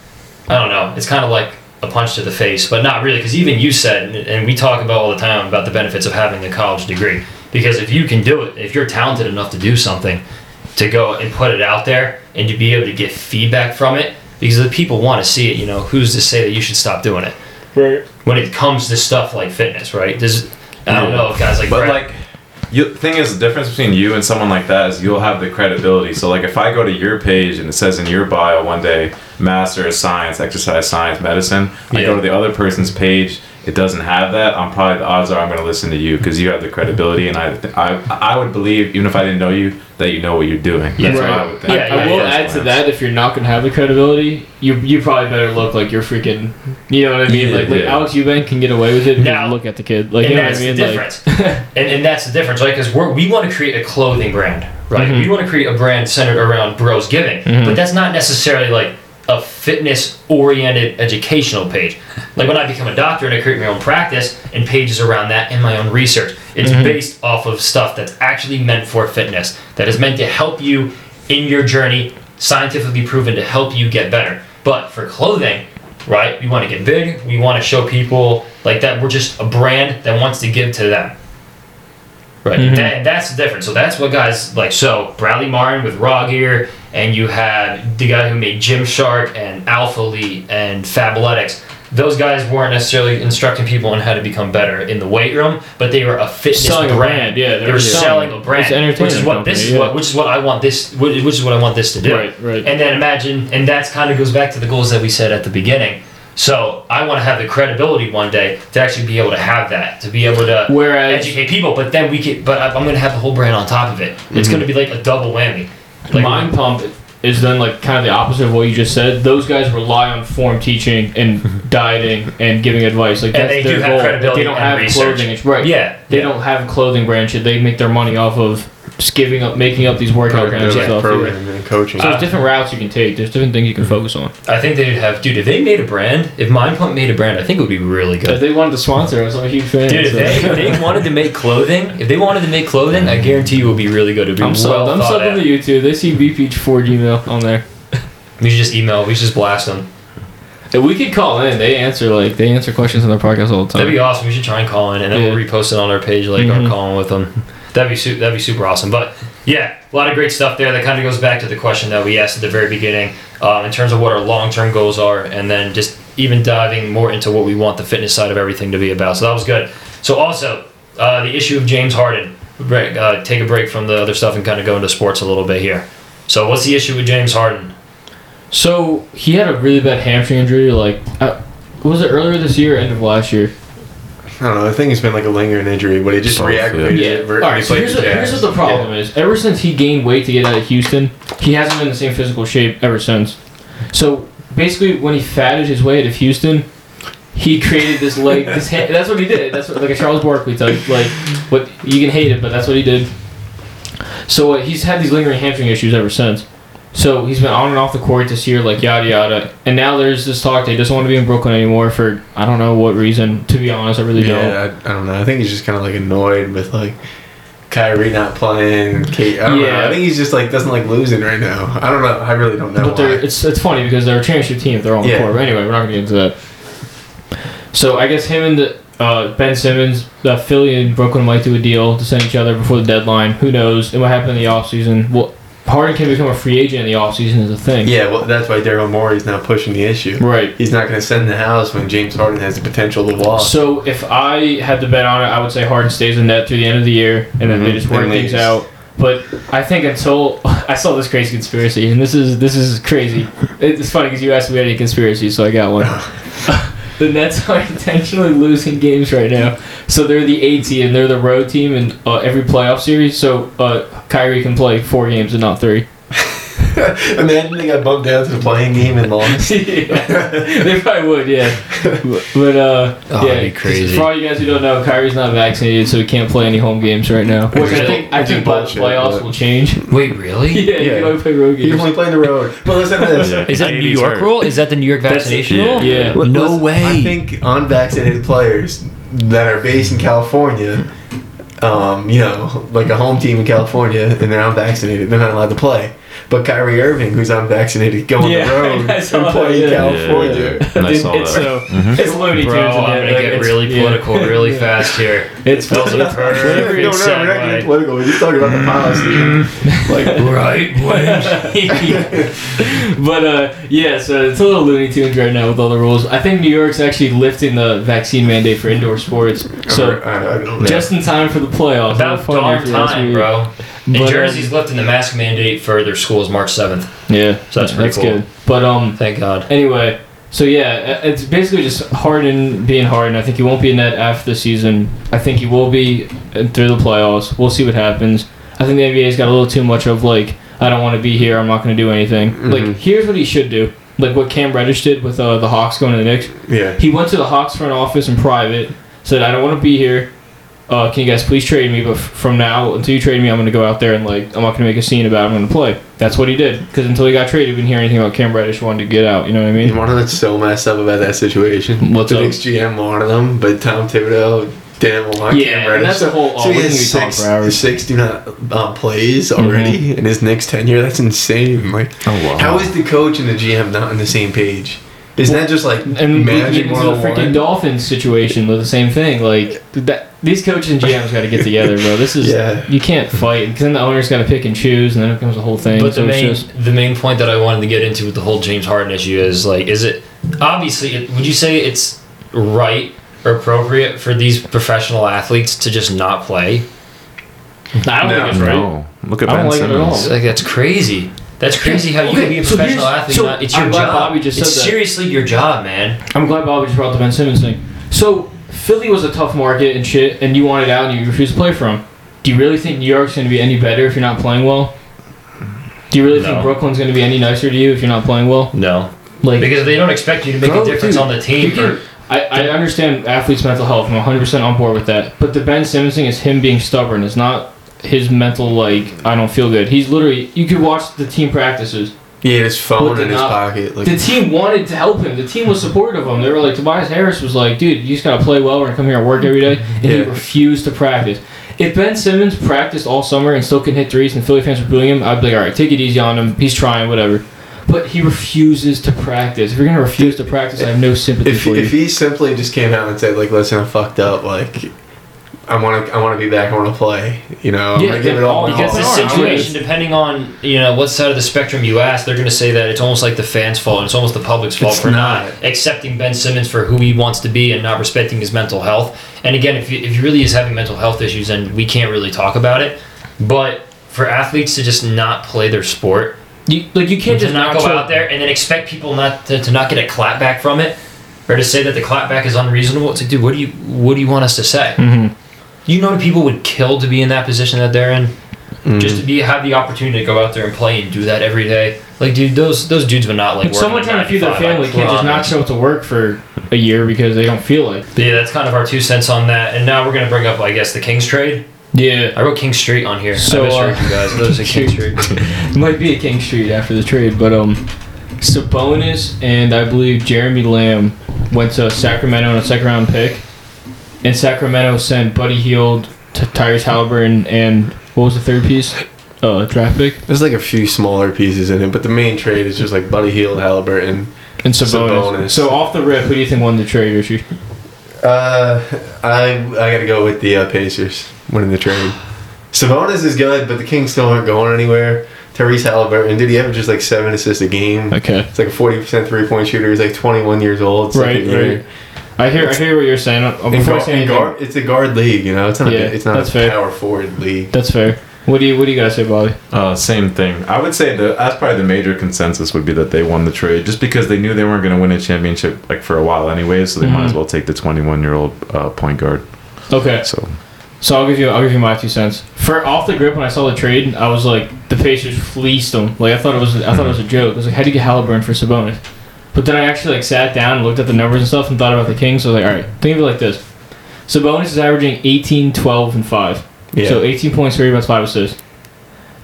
Speaker 1: I don't know, it's kind of like a punch to the face, but not really, because even you said, and- and we talk about all the time about the benefits of having a college degree. Because if you can do it, if you're talented enough to do something, to go and put it out there and to be able to get feedback from it, because the people want to see it, you know, who's to say that you should stop doing it?
Speaker 2: Right.
Speaker 1: When it comes to stuff like fitness, right? There's, I don't
Speaker 4: Yeah.
Speaker 1: know if guys like,
Speaker 4: But
Speaker 1: Brett-
Speaker 4: like, you thing is, the difference between you and someone like that is you'll have the credibility. So like, if I go to your page and it says in your bio one day, Master of Science, Exercise Science, Medicine, I go to the other person's page. It doesn't have that. I'm probably the odds are I'm going to listen to you because you have the credibility, and I, I I would believe even if I didn't know you that you know what you're doing.
Speaker 1: Yeah.
Speaker 4: That's what I
Speaker 2: Right.
Speaker 4: would think.
Speaker 1: Yeah,
Speaker 2: I,
Speaker 1: yeah,
Speaker 2: I will
Speaker 1: yeah.
Speaker 2: add to that if you're not gonna have the credibility, you you probably better look like you're freaking. You know what I mean?
Speaker 4: Yeah,
Speaker 2: like like
Speaker 4: yeah.
Speaker 2: Alex Eubank can get away with it. Because
Speaker 1: Now-
Speaker 2: look at the kid. Like
Speaker 1: and
Speaker 2: you know what
Speaker 1: that's
Speaker 2: I mean?
Speaker 1: the
Speaker 2: Like,
Speaker 1: difference. and, and that's the difference, right? Because we want to create a clothing brand, right?
Speaker 2: Mhm.
Speaker 1: We want to create a brand centered around bros giving,
Speaker 2: Mhm.
Speaker 1: but that's not necessarily like a fitness oriented educational page. Like when I become a doctor and I create my own practice and pages around that and my own research, it's
Speaker 2: Mhm.
Speaker 1: based off of stuff that's actually meant for fitness, that is meant to help you in your journey, scientifically proven to help you get better. But for clothing, right? We want to get big. We want to show people like that we're just a brand that wants to give to them. Right,
Speaker 2: Mhm.
Speaker 1: That- that's the difference. So that's what guys like. So Bradley Martin with Raw Gear, and you had the guy who made Gymshark and Alphalete and Fabletics. Those guys weren't necessarily instructing people on how to become better in the weight room, but they were a fitness
Speaker 2: Selling
Speaker 1: brand.
Speaker 2: brand, yeah,
Speaker 1: they, were selling, a brand, which is what this
Speaker 2: company,
Speaker 1: is
Speaker 2: yeah.
Speaker 1: what which is what I want this which is what I want this to do.
Speaker 2: Right, right.
Speaker 1: And then imagine, and that's kind of goes back to the goals that we said at the beginning. So I want to have the credibility one day to actually be able to have that, to be able to
Speaker 2: Whereas
Speaker 1: educate people. But then we can, but I- I'm going to have the whole brand on top of it. It's mm-hmm. going to be like a double whammy. Like,
Speaker 2: Mind Pump is then like kind of the opposite of what you just said. Those guys rely on form teaching and dieting and giving advice. Like
Speaker 1: And
Speaker 2: that's
Speaker 1: they
Speaker 2: their
Speaker 1: do have
Speaker 2: goal.
Speaker 1: credibility
Speaker 2: They don't
Speaker 1: and
Speaker 2: have
Speaker 1: research.
Speaker 2: clothing. It's right.
Speaker 1: Yeah,
Speaker 2: They
Speaker 1: yeah.
Speaker 2: don't have a clothing brand shit. They make their money off of just giving up, making up these workout
Speaker 3: Program,
Speaker 2: brands and
Speaker 3: like
Speaker 2: stuff.
Speaker 3: program and coaching.
Speaker 2: So there's different routes you can take. There's different things you can focus on.
Speaker 1: I think they'd have, dude. If they made a brand, if Mind Pump made a brand, I think it would be really good.
Speaker 2: If they wanted to sponsor us, I'm a huge fan.
Speaker 1: Dude, if they, if they wanted to make clothing, if they wanted to make clothing, I guarantee you it would be really good. It'd be
Speaker 2: I'm
Speaker 1: well
Speaker 2: subbed. I'm
Speaker 1: thought
Speaker 2: subbed
Speaker 1: out.
Speaker 2: to YouTube. They see VP4 Gmail on there.
Speaker 1: We should just email. We should just blast them.
Speaker 2: And we could call in. They answer like they answer questions on their podcast all the time.
Speaker 1: That'd be awesome. We should try and call in, and then we'll repost it on our page, like
Speaker 2: Mhm.
Speaker 1: our calling with them. That'd be su- that'd be super awesome. But yeah, a lot of great stuff there. That kind of goes back to the question that we asked at the very beginning, um, in terms of what our long term goals are, and then just even diving more into what we want the fitness side of everything to be about. So that was good. So also uh, the issue of James Harden. Break, uh, take a break from the other stuff and kind of go into sports a little bit here. So what's the issue with James Harden?
Speaker 2: So he had a really bad hamstring injury. Like, uh, was it earlier this year, or end of last year?
Speaker 3: I don't know. I think it's been like a lingering injury, but he just
Speaker 4: Both,
Speaker 3: reactivated
Speaker 4: yeah.
Speaker 3: it. ver-
Speaker 2: All. So here's,
Speaker 3: the
Speaker 2: what, here's what the problem is. Ever since he gained weight to get out of Houston, he hasn't been in the same physical shape ever since. So basically, when he fatted his way out of Houston, he created this leg. This ha- that's what he did. That's what, like a Charles Barkley type. Like, what you can hate it, but that's what he did. So uh, he's had these lingering hamstring issues ever since. So he's been on and off the court this year, like yada yada. And now there's this talk that he doesn't want to be in Brooklyn anymore for I don't know what reason. To be honest, I really don't.
Speaker 3: Yeah, I, I don't know. I think he's just kind of like annoyed with like Kyrie not playing. Kate, I don't know.
Speaker 2: Yeah.
Speaker 3: I think he's just like doesn't like losing right now. I don't know. I really don't know
Speaker 2: But they're,
Speaker 3: why.
Speaker 2: it's it's funny because they're a championship team if they're on the
Speaker 3: Yeah.
Speaker 2: court. But anyway, we're not gonna get into that. So I guess him and the, uh, Ben Simmons, uh, Philly and Brooklyn might do a deal to send each other before the deadline. Who knows? And what happened in the offseason? Well, Harden can become a free agent in the offseason is a thing.
Speaker 3: Yeah, well, that's why Daryl Morey is now pushing the issue.
Speaker 2: Right.
Speaker 3: He's not going to send the house when James Harden has the potential to walk.
Speaker 2: So if I had to bet on it, I would say Harden stays in net through the end of the year, and then they
Speaker 3: Mhm.
Speaker 2: just work
Speaker 3: And
Speaker 2: things
Speaker 3: leaves.
Speaker 2: out. But I think until I saw this crazy conspiracy, and this is this is crazy. It's funny because you asked me any conspiracy, so I got one. the Nets are intentionally losing games right now, so they're the A team. They're the road team in uh, every playoff series. So uh, Kyrie can play four games and not three.
Speaker 3: Imagine they got bumped down to the play-in game and lost.
Speaker 2: yeah, they probably would, yeah. But uh,
Speaker 1: Oh,
Speaker 2: yeah,
Speaker 1: that'd be crazy.
Speaker 2: For all you guys who don't know, Kyrie's not vaccinated, so he can't play any home games right now. Which I
Speaker 1: Really?
Speaker 2: think I
Speaker 3: Which is
Speaker 2: think by the
Speaker 3: bullshit,
Speaker 2: playoffs
Speaker 3: but-
Speaker 2: will change.
Speaker 1: Wait, really?
Speaker 2: yeah, he
Speaker 3: Yeah.
Speaker 2: can only play road games.
Speaker 3: You can only play in the road. But listen to this.
Speaker 4: Yeah.
Speaker 1: Is that New York
Speaker 4: hurt.
Speaker 1: rule? Is that the New York
Speaker 2: That's-
Speaker 1: vaccination
Speaker 4: yeah.
Speaker 1: rule?
Speaker 2: Yeah.
Speaker 3: Well,
Speaker 1: No
Speaker 3: listen,
Speaker 1: way.
Speaker 3: I think unvaccinated players that are based in California, um, you know, like a home team in California, and they're unvaccinated, they're not allowed to play. But Kyrie Irving, who's unvaccinated, going on
Speaker 2: Yeah,
Speaker 3: the road
Speaker 2: I
Speaker 3: and
Speaker 2: saw
Speaker 3: play
Speaker 2: that,
Speaker 3: in
Speaker 2: yeah.
Speaker 3: California.
Speaker 4: And I
Speaker 2: It's-
Speaker 4: saw
Speaker 2: it's
Speaker 4: that.
Speaker 2: so
Speaker 4: Mhm.
Speaker 2: it's Looney Tunes.
Speaker 1: Bro, I'm gonna get
Speaker 2: it's-
Speaker 1: really
Speaker 2: yeah.
Speaker 1: political really fast here.
Speaker 2: It's
Speaker 1: That was a
Speaker 3: no,
Speaker 1: perfect
Speaker 3: no, we're not getting political. We're just talking about the policy. like,
Speaker 1: Right wing.
Speaker 2: but uh, yeah, so it's a little Looney Tunes right now with all the rules. I think New York's actually lifting the vaccine mandate for indoor sports, so
Speaker 3: I, I don't know.
Speaker 2: just in time for the playoffs.
Speaker 1: About darn time, bro. And
Speaker 2: But, um,
Speaker 1: Jersey's lifting the mask mandate for their schools March 7th.
Speaker 2: Yeah,
Speaker 1: So that's pretty cool.
Speaker 2: good. But um,
Speaker 1: Thank God.
Speaker 2: anyway, so yeah, it's basically just Harden being Harden. I think he won't be in that after the season. I think he will be uh, through the playoffs. We'll see what happens. I think the NBA's got a little too much of like, I don't want to be here. I'm not going to do anything.
Speaker 3: Mhm.
Speaker 2: Like, here's what he should do. Like what Cam Reddish did with uh, the Hawks going to the Knicks.
Speaker 3: Yeah.
Speaker 2: He went to the Hawks front office in private, said, "I don't want to be here. Uh, can you guys please trade me? But f- from now until you trade me, I'm going to go out there and like I'm not going to make a scene about. it. I'm going to play." That's what he did. Because until he got traded, we didn't hear anything about Cam Reddish wanting to get out. You know what I
Speaker 3: You
Speaker 2: mean?
Speaker 3: want to know what's so messed up about that situation?
Speaker 2: What's
Speaker 3: the
Speaker 2: up?
Speaker 3: Knicks GM wanted them, but Tom Thibodeau didn't want
Speaker 2: Yeah,
Speaker 3: Cam
Speaker 2: and
Speaker 3: Reddish.
Speaker 2: that's the whole- oh,
Speaker 3: so he
Speaker 2: we
Speaker 3: has
Speaker 2: can be talking
Speaker 3: six,
Speaker 2: for
Speaker 3: six do not uh, plays already in his Knicks tenure. That's insane. Like,
Speaker 4: Oh wow.
Speaker 3: how is the coach and the GM not on the same page? Isn't that just like
Speaker 2: And we can get
Speaker 3: Magic
Speaker 2: into the freaking Dolphins situation with the same thing. Like that, these coaches and GMs got to get together, bro. This is
Speaker 3: Yeah.
Speaker 2: you can't fight because then the owners got to pick and choose, and then it becomes a whole thing.
Speaker 1: But
Speaker 2: so
Speaker 1: the
Speaker 2: it's
Speaker 1: main
Speaker 2: just
Speaker 1: the main point that I wanted to get into with the whole James Harden issue is like, is it obviously? It, would you say it's right or appropriate for these professional athletes to just not play?
Speaker 2: I don't
Speaker 3: No,
Speaker 2: think it's right.
Speaker 4: No. Look at
Speaker 2: I don't
Speaker 4: Ben
Speaker 2: like it at all.
Speaker 4: Simmons.
Speaker 1: Like that's crazy. That's crazy how you
Speaker 2: Okay,
Speaker 1: can be a
Speaker 2: so
Speaker 1: professional
Speaker 2: here's-
Speaker 1: athlete.
Speaker 2: so
Speaker 1: not, it's
Speaker 2: I'm
Speaker 1: your
Speaker 2: glad
Speaker 1: job.
Speaker 2: Bobby just
Speaker 1: it's
Speaker 2: said that.
Speaker 1: seriously your job, man.
Speaker 2: I'm glad Bobby just brought the Ben Simmons thing. So Philly was a tough market and shit, and you wanted out and you refused to play for him. Do you really think New York's going to be any better if you're not playing well? Do you really
Speaker 1: No.
Speaker 2: think Brooklyn's going to be any nicer to you if you're not playing well?
Speaker 1: No,
Speaker 2: Like
Speaker 1: because they don't expect you to make
Speaker 2: Bro,
Speaker 1: a difference
Speaker 2: dude,
Speaker 1: on the team.
Speaker 2: you can-
Speaker 1: for-
Speaker 2: I, I understand athletes' mental health. I'm 100% on board with that. But the Ben Simmons thing is him being stubborn. It's not his mental, like, I don't feel good. He's literally, you could watch the team practices.
Speaker 3: He had his phone in his
Speaker 2: not-
Speaker 3: pocket. Like
Speaker 2: The team wanted to help him. The team was supportive of him. They were like, Tobias Harris was like, dude, you just got to play well. We're going to come here and work every day. And he refused to practice. If Ben Simmons practiced all summer and still can hit threes and Philly fans were booing him, I'd be like, all right, take it easy on him. He's trying, whatever. But he refuses to practice. If you're going to refuse to practice, I have no sympathy
Speaker 3: if
Speaker 2: for you.
Speaker 3: if he simply just came out and said like, "Listen, I'm fucked up. Like, I want to I want to be back. I want to play. You know, I'm
Speaker 2: Yeah,
Speaker 3: gonna give it all."
Speaker 2: all-
Speaker 1: Because
Speaker 3: all."
Speaker 1: the
Speaker 2: Alright, alright.
Speaker 1: situation, depending on you know what side of the spectrum you ask, they're going to say that it's almost like the fans' fault. It's almost the public's fault
Speaker 3: It's
Speaker 1: for not.
Speaker 3: not.
Speaker 1: accepting Ben Simmons for who he wants to be and not respecting his mental health. And again, if, you, if he really is having mental health issues, then we can't really talk about it. But for athletes to just not play their sport,
Speaker 2: You, like you can't just
Speaker 1: not
Speaker 2: not
Speaker 1: go out there and then expect people not to, to not get a clapback from it, or to say that the clapback is unreasonable. It's like, dude, what do you what do you want us to say?
Speaker 2: Mhm.
Speaker 1: You know, people would kill to be in that position that they're in.
Speaker 3: Mm.
Speaker 1: just to be have the opportunity to go out there and play and do that every day. Like, dude, those those dudes would not like.
Speaker 2: Like someone
Speaker 1: working
Speaker 2: trying to feed their
Speaker 1: 95, I
Speaker 2: family can't just not show up to work for a year because they don't feel like.
Speaker 1: But yeah, that's kind of our two cents on that. And now we're gonna bring up, I guess, the Kings trade.
Speaker 2: Yeah,
Speaker 1: I wrote King Street on here.
Speaker 2: So,
Speaker 1: I misheard
Speaker 2: uh,
Speaker 1: you guys. Those are King Street.
Speaker 2: it might be a King Street after the trade, but um, Sabonis and I believe Jeremy Lamb went to Sacramento on a second round pick, and Sacramento sent Buddy Heald to Tyrese Halliburton and what was the third piece? Uh, draft pick
Speaker 3: There's like a few smaller pieces in it, but the main trade is just like Buddy Hield, Halliburton.
Speaker 2: and Sabonis.
Speaker 3: Sabonis.
Speaker 2: So off the rip, who do you think won the trade, Richie?
Speaker 3: Uh, I I gotta go with the uh, Pacers winning the trade. Sabonis is good, but the Kings still aren't going anywhere. Tyrese Halliburton, did he just like seven assists a game?
Speaker 2: Okay.
Speaker 3: It's like a forty percent three point shooter. He's like twenty one years old.
Speaker 2: Right,
Speaker 3: second year.
Speaker 2: Right. I hear, I hear what you're saying. Uh,
Speaker 3: In guard,
Speaker 2: say
Speaker 3: in
Speaker 2: anything,
Speaker 3: guard, it's a guard league, you know. It's not.
Speaker 2: Yeah,
Speaker 3: a, it's not
Speaker 2: that's
Speaker 3: a
Speaker 2: fair.
Speaker 3: power forward league.
Speaker 2: that's fair. What do you, what do you guys say, Bobby?
Speaker 4: Uh, same thing. I would say that that's probably the major consensus would be that they won the trade just because they knew they weren't going to win a championship like for a while anyways, so they might
Speaker 2: Mhm.
Speaker 4: as well take the 21 year old uh, point guard.
Speaker 2: Okay.
Speaker 4: So
Speaker 2: So I'll give you I'll give you my two cents. For off the grip when I saw the trade, I was like the Pacers fleeced them. Like I thought it was I thought it was a joke. I was like, how do you get Halliburton for Sabonis? But then I actually like sat down and looked at the numbers and stuff and thought about the Kings. So I was like, all right, think of it like this: Sabonis is averaging 18, 12, and five.
Speaker 3: Yeah.
Speaker 2: So 18 points, three rebounds, five assists.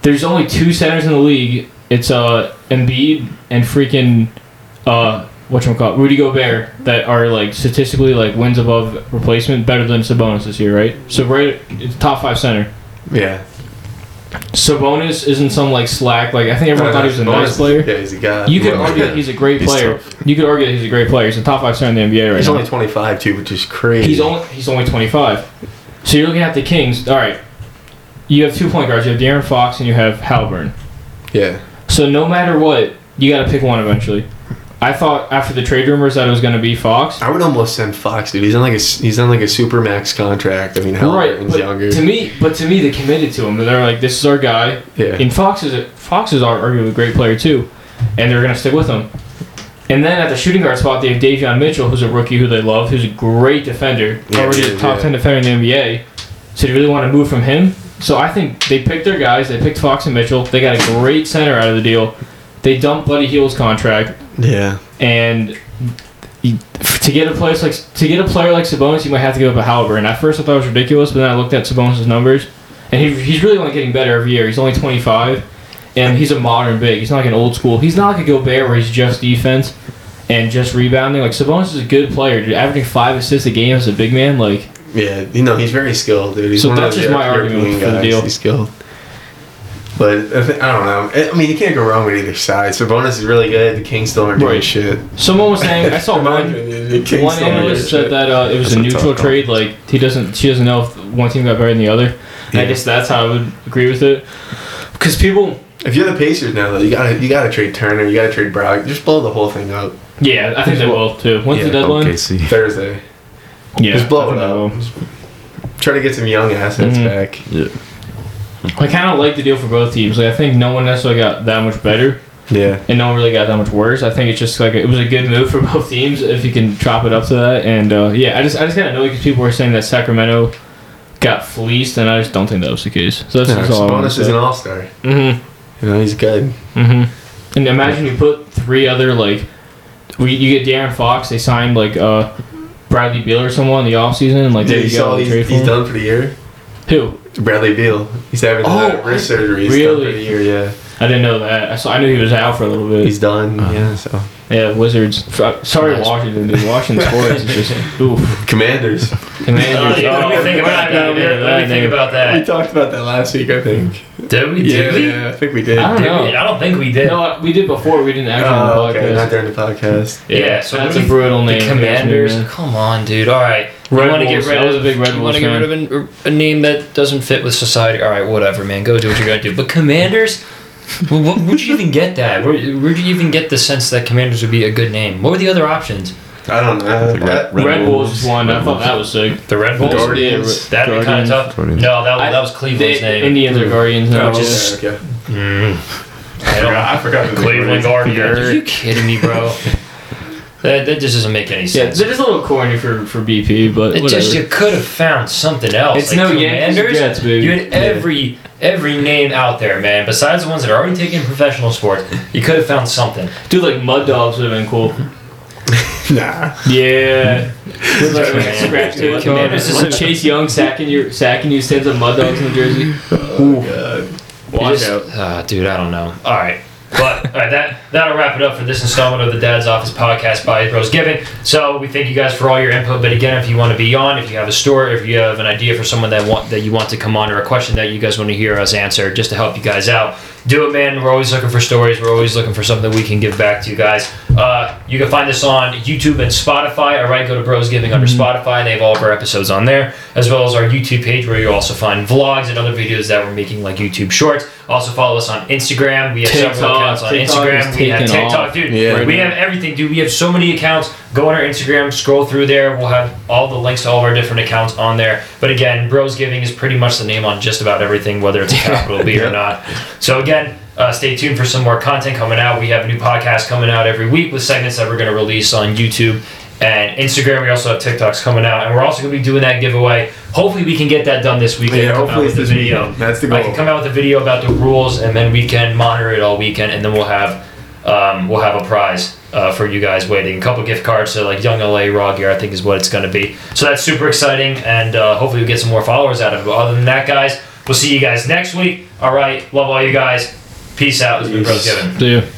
Speaker 2: There's only two centers in the league. It's uh Embiid and freaking uh whatchamacallit, Rudy Gobert that are like statistically like wins above replacement better than Sabonis this year, right? So right it's top five center.
Speaker 3: yeah.
Speaker 2: Sabonis isn't some like slack like I think everyone thought he was a nice player.
Speaker 3: Yeah, he's a guy.
Speaker 2: You could
Speaker 3: Yeah.
Speaker 2: argue that he's a great
Speaker 4: He's
Speaker 2: player.
Speaker 4: tough.
Speaker 2: You could argue that he's a great player. He's a top five center in the NBA right
Speaker 3: He's
Speaker 2: now.
Speaker 3: He's only twenty five too, which is crazy.
Speaker 2: He's only he's only 25. So you're looking at the Kings. All right, you have two point guards. You have De'Aaron Fox and you have Halliburton.
Speaker 3: yeah.
Speaker 2: So no matter what, you got to pick one eventually. I thought after the trade rumors that it was going to be Fox.
Speaker 3: I would almost send Fox, dude. He's on like a he's on like a super max contract. I mean, Halliburton's
Speaker 2: but
Speaker 3: younger.
Speaker 2: to me, but to me, they committed to him. They're like, "This is our guy."
Speaker 3: yeah.
Speaker 2: And Fox is a, Fox is ar- arguably a great player too, and they're going to stick with him. And then at the shooting guard spot, they have Davion Mitchell, who's a rookie who they love, who's a great defender,
Speaker 3: Yeah,
Speaker 2: already
Speaker 3: he
Speaker 2: a top
Speaker 3: yeah.
Speaker 2: ten defender in the NBA. So they really want to move from him. So I think they picked their guys. They picked Fox and Mitchell. They got a great center out of the deal. They dumped Buddy Hield's contract,
Speaker 3: yeah.
Speaker 2: and you- to get a place like to get a player like Sabonis, you might have to give up a Halliburton. At first, I thought it was ridiculous, but then I looked at Sabonis' numbers, and he, he's really only getting better every year. He's only 25, and he's a modern big. He's not like an old school. He's not like a Gobert where he's just defense and just rebounding. Like Sabonis is a good player, dude. Averaging five assists a game as a big man, like
Speaker 3: Yeah, you know he's very skilled, dude. He's
Speaker 2: So
Speaker 3: one
Speaker 2: that's
Speaker 3: of
Speaker 2: just
Speaker 3: those
Speaker 2: my argument for the deal.
Speaker 3: He's skilled. But I, thi- I don't know. I mean, you can't go wrong with either side. Sabonis is really good. The Kings still aren't doing
Speaker 2: Right.
Speaker 3: shit.
Speaker 2: Someone was saying I saw one.
Speaker 3: opinion, the Kings
Speaker 2: One
Speaker 3: still aren't
Speaker 2: analyst
Speaker 3: doing
Speaker 2: said that uh, it was
Speaker 4: That's
Speaker 2: a
Speaker 4: a
Speaker 2: neutral
Speaker 4: tough
Speaker 2: trade. Like he doesn't, she doesn't know if one team got better than the other. And I guess that's how I would agree with it. Because people,
Speaker 3: If you're the Pacers now, though, you gotta you gotta trade Turner. You gotta trade Brock. Just blow the whole thing up
Speaker 2: yeah, I think they will too. When's the
Speaker 3: Yeah,
Speaker 2: deadline?
Speaker 4: OKC.
Speaker 3: Thursday.
Speaker 2: Yeah,
Speaker 3: Just blow it
Speaker 2: think they
Speaker 3: up.
Speaker 2: will.
Speaker 3: Try to get some young assets
Speaker 2: Mhm.
Speaker 3: back.
Speaker 2: I kind of like the deal for both teams. Like I think no one necessarily got that much better,
Speaker 3: Yeah.
Speaker 2: and no one really got that much worse. I think it's just like it was a good move for both teams if you can chop it up to that. And uh, yeah, I just I just kind of know because people were saying that Sacramento got fleeced, and I just don't think that was the case. So that's
Speaker 3: No,
Speaker 2: just all I
Speaker 3: Sabonis is
Speaker 2: say.
Speaker 3: an all star.
Speaker 2: Mm-hmm.
Speaker 3: You know, he's good.
Speaker 2: Mm-hmm. And imagine you put three other like, we you get De'Aaron Fox. They signed like uh, Bradley Beal or someone in the offseason. Like there
Speaker 3: Did
Speaker 2: you
Speaker 3: you
Speaker 2: go.
Speaker 3: saw he's, he's done for the year?
Speaker 2: Who?
Speaker 3: Bradley Beal. He's having
Speaker 2: Oh,
Speaker 3: that wrist surgery. He's
Speaker 2: really?
Speaker 3: for the year, yeah.
Speaker 2: I didn't know that. I saw. I knew he was out for a little bit.
Speaker 3: He's done,
Speaker 2: Uh-huh.
Speaker 3: yeah, so.
Speaker 2: yeah, Wizards. Sorry,
Speaker 1: Nice.
Speaker 2: Washington. Dude. Washington sports is just oof.
Speaker 3: Commanders.
Speaker 2: Commanders.
Speaker 1: Uh, let me
Speaker 2: oh,
Speaker 1: think about
Speaker 2: we're not
Speaker 1: that.
Speaker 2: gonna get into
Speaker 1: Let me
Speaker 2: that
Speaker 1: think
Speaker 2: name.
Speaker 1: about
Speaker 3: we talked about that last week, I think.
Speaker 1: Did we?
Speaker 3: Yeah,
Speaker 1: Did we?
Speaker 3: yeah, I think we did.
Speaker 2: I don't
Speaker 1: Did
Speaker 2: know.
Speaker 1: we? I don't think we did.
Speaker 2: No, we did before. We didn't actually on the
Speaker 3: Oh,
Speaker 2: podcast.
Speaker 3: okay, not during the podcast.
Speaker 1: Yeah, so
Speaker 2: that's
Speaker 1: what
Speaker 2: a
Speaker 1: do you-
Speaker 2: brutal
Speaker 1: The
Speaker 2: name.
Speaker 1: Commanders. Come on, dude. All right. You
Speaker 2: Red
Speaker 1: want to get rid
Speaker 2: I was
Speaker 1: of
Speaker 2: a big Red
Speaker 1: You want to get rid of an, a name that doesn't fit with society. All right, whatever, man. Go do what you're gonna do. But Commanders. well, what, where'd you even get that? Where, where'd you even get the sense that Commanders would be a good name? What were the other options?
Speaker 3: I don't know.
Speaker 4: Like Red-
Speaker 2: Red,
Speaker 4: Red
Speaker 2: Wolves
Speaker 4: Wolves.
Speaker 2: won. I thought that was sick.
Speaker 1: The Red Bulls.
Speaker 3: Guardians.
Speaker 1: That'd be kind of tough.
Speaker 4: Guardians.
Speaker 1: No, that,
Speaker 2: I-
Speaker 1: that was Cleveland's
Speaker 2: The
Speaker 1: name.
Speaker 2: Indians or Guardians.
Speaker 1: No,
Speaker 2: now.
Speaker 1: just-
Speaker 3: okay.
Speaker 1: Mm.
Speaker 3: I forgot, I forgot the
Speaker 1: Cleveland
Speaker 3: Guardians.
Speaker 1: Guardians. Are you kidding me, bro? that, that just doesn't make any sense.
Speaker 2: they're just a little corny for, for BP, but
Speaker 1: It
Speaker 2: whatever.
Speaker 1: just you could have found something else.
Speaker 2: It's no Yankees Jets, baby.
Speaker 1: You had every every name out there, man. Besides the ones that are already taking professional sports, you could have found something.
Speaker 2: Dude, like Mud Dogs would have been cool.
Speaker 3: Nah.
Speaker 2: Yeah. With like a
Speaker 1: Man.
Speaker 2: scratch to it.
Speaker 1: Commanders is-
Speaker 2: Like Chase Young sacking your sacking you stands up Mud Dogs in the Jersey.
Speaker 3: Oh, God.
Speaker 2: Watch
Speaker 1: just-
Speaker 2: out.
Speaker 1: ah, dude, I don't know. All right. But all right, that that'll wrap it up for this installment of the Dad's Office podcast by Bros Giving. So we thank you guys for all your input. But again, if you want to be on, if you have a story, if you have an idea for someone that want that you want to come on, or a question that you guys want to hear us answer, just to help you guys out, do it, man. We're always looking for stories. We're always looking for something we can give back to you guys. Uh, you can find this on YouTube and Spotify. All right, go to Bros Giving under Spotify. And they have all of our episodes on there, as well as our YouTube page where you'll also find vlogs and other videos that we're making, like YouTube Shorts. Also follow us on Instagram. We have several accounts on
Speaker 2: TikTok
Speaker 1: Instagram. We have
Speaker 2: taking
Speaker 1: TikTok,
Speaker 2: off.
Speaker 1: dude.
Speaker 3: Yeah.
Speaker 1: we have everything, dude. We have so many accounts. Go on our Instagram, scroll through there. We'll have all the links to all of our different accounts on there. But again, Bros Giving is pretty much the name on just about everything, whether it's a capital B or not. So again, uh, stay tuned for some more content coming out. We have a new podcast coming out every week with segments that we're going to release on YouTube and Instagram. We also have TikToks coming out, and we're also going to be doing that giveaway. Hopefully, we can get that done this weekend.
Speaker 3: Yeah, hopefully
Speaker 1: with
Speaker 3: it's
Speaker 1: the
Speaker 3: this
Speaker 1: video.
Speaker 3: weekend. That's the
Speaker 1: I can come out with a video about the rules, and then we can monitor it all weekend, and then we'll have um, we'll have a prize uh, for you guys waiting. A couple gift cards to like Young LA Raw Gear, I think is what it's going to be. So that's super exciting, and uh, hopefully we get some more followers out of it. But other than that, guys, we'll see you guys next week. All right, love all you guys. Peace out. This has been Bros
Speaker 3: Peace.
Speaker 2: See ya.